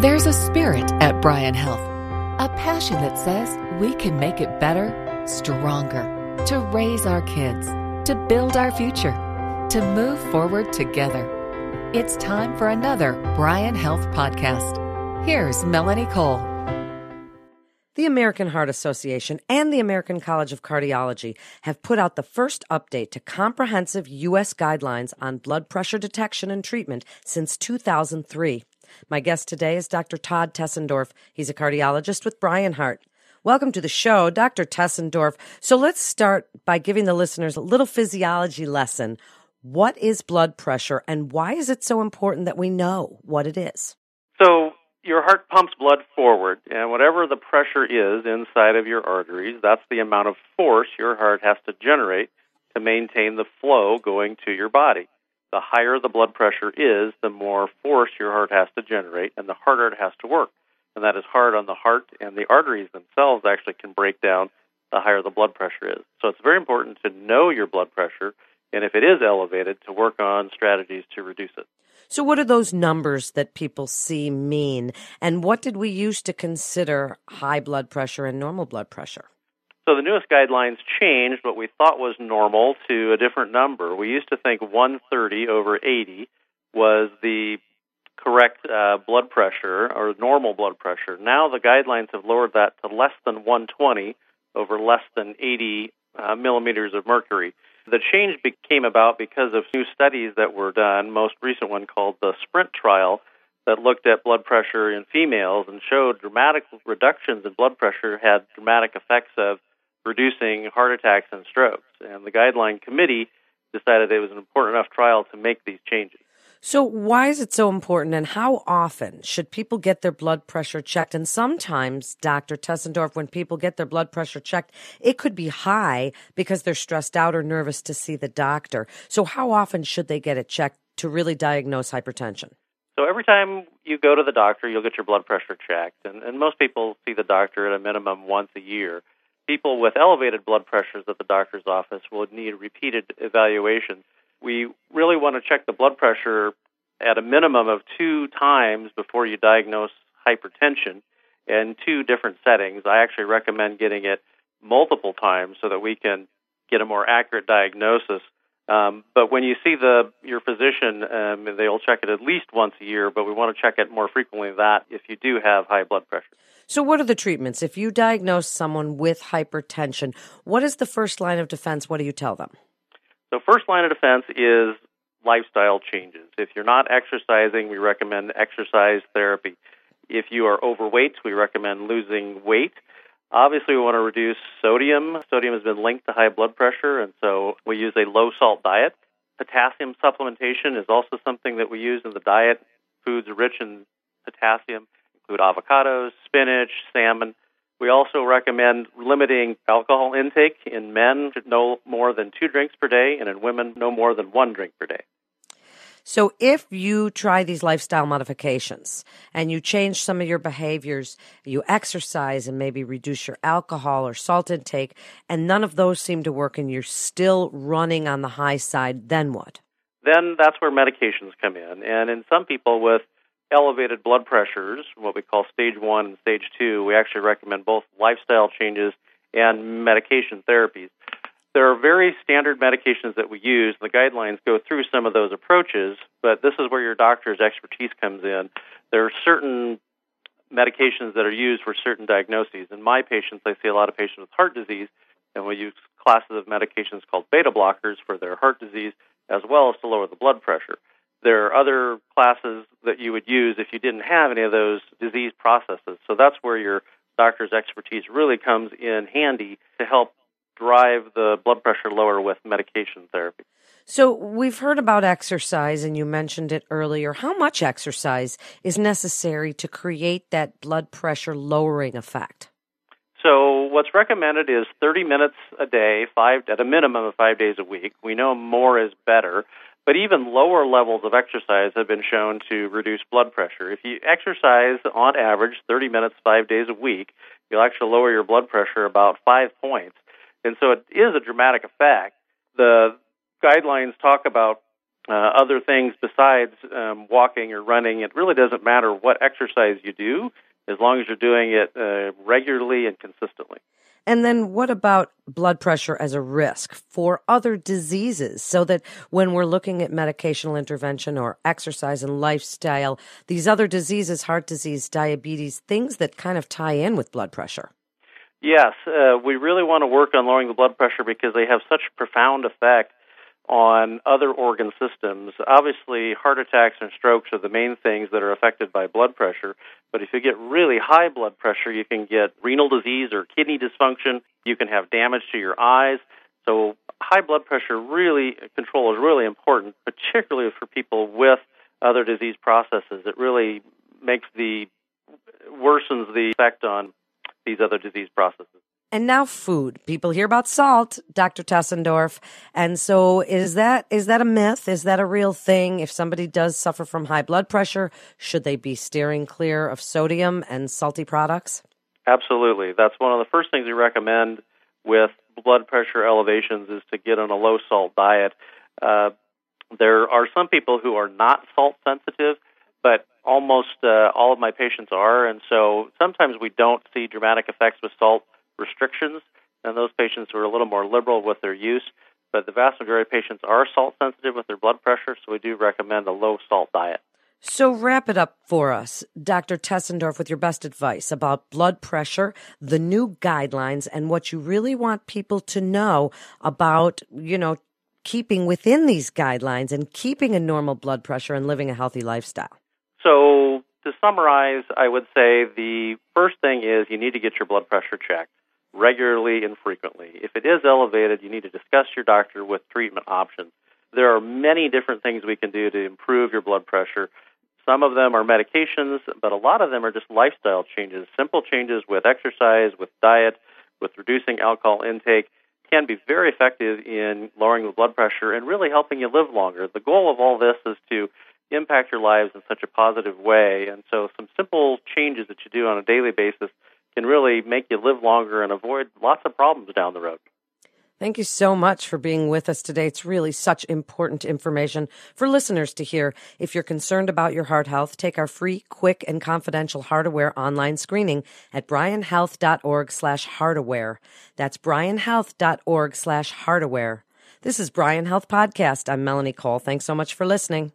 There's a spirit at Bryan Health, a passion that says we can make it better, stronger, to raise our kids, to build our future, to move forward together. It's time for another Bryan Health podcast. Here's Melanie Cole. The American Heart Association and the American College of Cardiology have put out the first update to comprehensive U.S. guidelines on blood pressure detection and treatment since 2003. My guest today is Dr. Todd Tessendorf. He's a cardiologist with Bryan Heart. Welcome to the show, Dr. Tessendorf. So let's start by giving the listeners a little physiology lesson. What is blood pressure and why is it so important that we know what it is? So, your heart pumps blood forward, and whatever the pressure is inside of your arteries, that's the amount of force your heart has to generate to maintain the flow going to your body the higher the blood pressure is, the more force your heart has to generate and the harder it has to work. And that is hard on the heart, and the arteries themselves actually can break down the higher the blood pressure is. So it's very important to know your blood pressure, and if it is elevated, to work on strategies to reduce it. So, what do those numbers that people see mean? And what did we use to consider high blood pressure and normal blood pressure? So the newest guidelines changed what we thought was normal to a different number. We used to think 130 over 80 was the correct uh, blood pressure or normal blood pressure. Now the guidelines have lowered that to less than 120 over less than 80 uh, millimeters of mercury. The change came about because of new studies that were done. Most recent one called the SPRINT trial that looked at blood pressure in females and showed dramatic reductions in blood pressure had dramatic effects of reducing heart attacks and strokes. And the guideline committee decided it was an important enough trial to make these changes. So, why is it so important, and how often should people get their blood pressure checked? And sometimes, Dr. Tessendorf, when people get their blood pressure checked, it could be high because they're stressed out or nervous to see the doctor. So, how often should they get it checked to really diagnose hypertension? So, every time you go to the doctor, you'll get your blood pressure checked. And, and most people see the doctor at a minimum once a year people with elevated blood pressures at the doctor's office will need repeated evaluations. We really want to check the blood pressure at a minimum of two times before you diagnose hypertension in two different settings. I actually recommend getting it multiple times so that we can get a more accurate diagnosis. Um, but when you see the your physician, um, they'll check it at least once a year. But we want to check it more frequently than that if you do have high blood pressure. So, what are the treatments? If you diagnose someone with hypertension, what is the first line of defense? What do you tell them? So, first line of defense is lifestyle changes. If you're not exercising, we recommend exercise therapy. If you are overweight, we recommend losing weight. Obviously, we want to reduce sodium. Sodium has been linked to high blood pressure, and so we use a low salt diet. Potassium supplementation is also something that we use in the diet. Foods rich in potassium include avocados, spinach, salmon. We also recommend limiting alcohol intake in men to no more than two drinks per day, and in women, no more than one drink per day. So, if you try these lifestyle modifications and you change some of your behaviors, you exercise and maybe reduce your alcohol or salt intake, and none of those seem to work, and you're still running on the high side, then what? Then that's where medications come in. And in some people with elevated blood pressures, what we call stage one and stage two, we actually recommend both lifestyle changes and medication therapies. There are very standard medications that we use. The guidelines go through some of those approaches, but this is where your doctor's expertise comes in. There are certain medications that are used for certain diagnoses. In my patients, I see a lot of patients with heart disease, and we use classes of medications called beta blockers for their heart disease, as well as to lower the blood pressure. There are other classes that you would use if you didn't have any of those disease processes. So that's where your doctor's expertise really comes in handy to help drive the blood pressure lower with medication therapy. So we've heard about exercise and you mentioned it earlier. How much exercise is necessary to create that blood pressure lowering effect? So what's recommended is 30 minutes a day, five at a minimum of 5 days a week. We know more is better. But even lower levels of exercise have been shown to reduce blood pressure. If you exercise on average 30 minutes, five days a week, you'll actually lower your blood pressure about five points. And so it is a dramatic effect. The guidelines talk about uh, other things besides um, walking or running. It really doesn't matter what exercise you do as long as you're doing it uh, regularly and consistently. And then what about blood pressure as a risk for other diseases so that when we're looking at medicational intervention or exercise and lifestyle, these other diseases, heart disease, diabetes, things that kind of tie in with blood pressure? Yes, uh, we really want to work on lowering the blood pressure because they have such profound effect on other organ systems. Obviously, heart attacks and strokes are the main things that are affected by blood pressure. But if you get really high blood pressure, you can get renal disease or kidney dysfunction. You can have damage to your eyes. So, high blood pressure really control is really important, particularly for people with other disease processes. It really makes the worsens the effect on these other disease processes. And now food. People hear about salt, Dr. Tessendorf. And so is that is that a myth? Is that a real thing? If somebody does suffer from high blood pressure, should they be steering clear of sodium and salty products? Absolutely. That's one of the first things we recommend with blood pressure elevations is to get on a low salt diet. Uh, there are some people who are not salt sensitive, but almost uh, all of my patients are, and so sometimes we don't see dramatic effects with salt restrictions, and those patients who are a little more liberal with their use. But the vast majority of patients are salt sensitive with their blood pressure, so we do recommend a low salt diet. So, wrap it up for us, Dr. Tessendorf, with your best advice about blood pressure, the new guidelines, and what you really want people to know about, you know, keeping within these guidelines and keeping a normal blood pressure and living a healthy lifestyle. So, to summarize, I would say the first thing is you need to get your blood pressure checked regularly and frequently. If it is elevated, you need to discuss your doctor with treatment options. There are many different things we can do to improve your blood pressure. Some of them are medications, but a lot of them are just lifestyle changes. Simple changes with exercise, with diet, with reducing alcohol intake can be very effective in lowering the blood pressure and really helping you live longer. The goal of all this is to impact your lives in such a positive way. And so, some simple changes that you do on a daily basis can really make you live longer and avoid lots of problems down the road. Thank you so much for being with us today. It's really such important information for listeners to hear. If you're concerned about your heart health, take our free, quick, and confidential HeartAware online screening at bryanhealth.org slash HeartAware. That's bryanhealth.org slash HeartAware. This is Bryan Health Podcast. I'm Melanie Cole. Thanks so much for listening.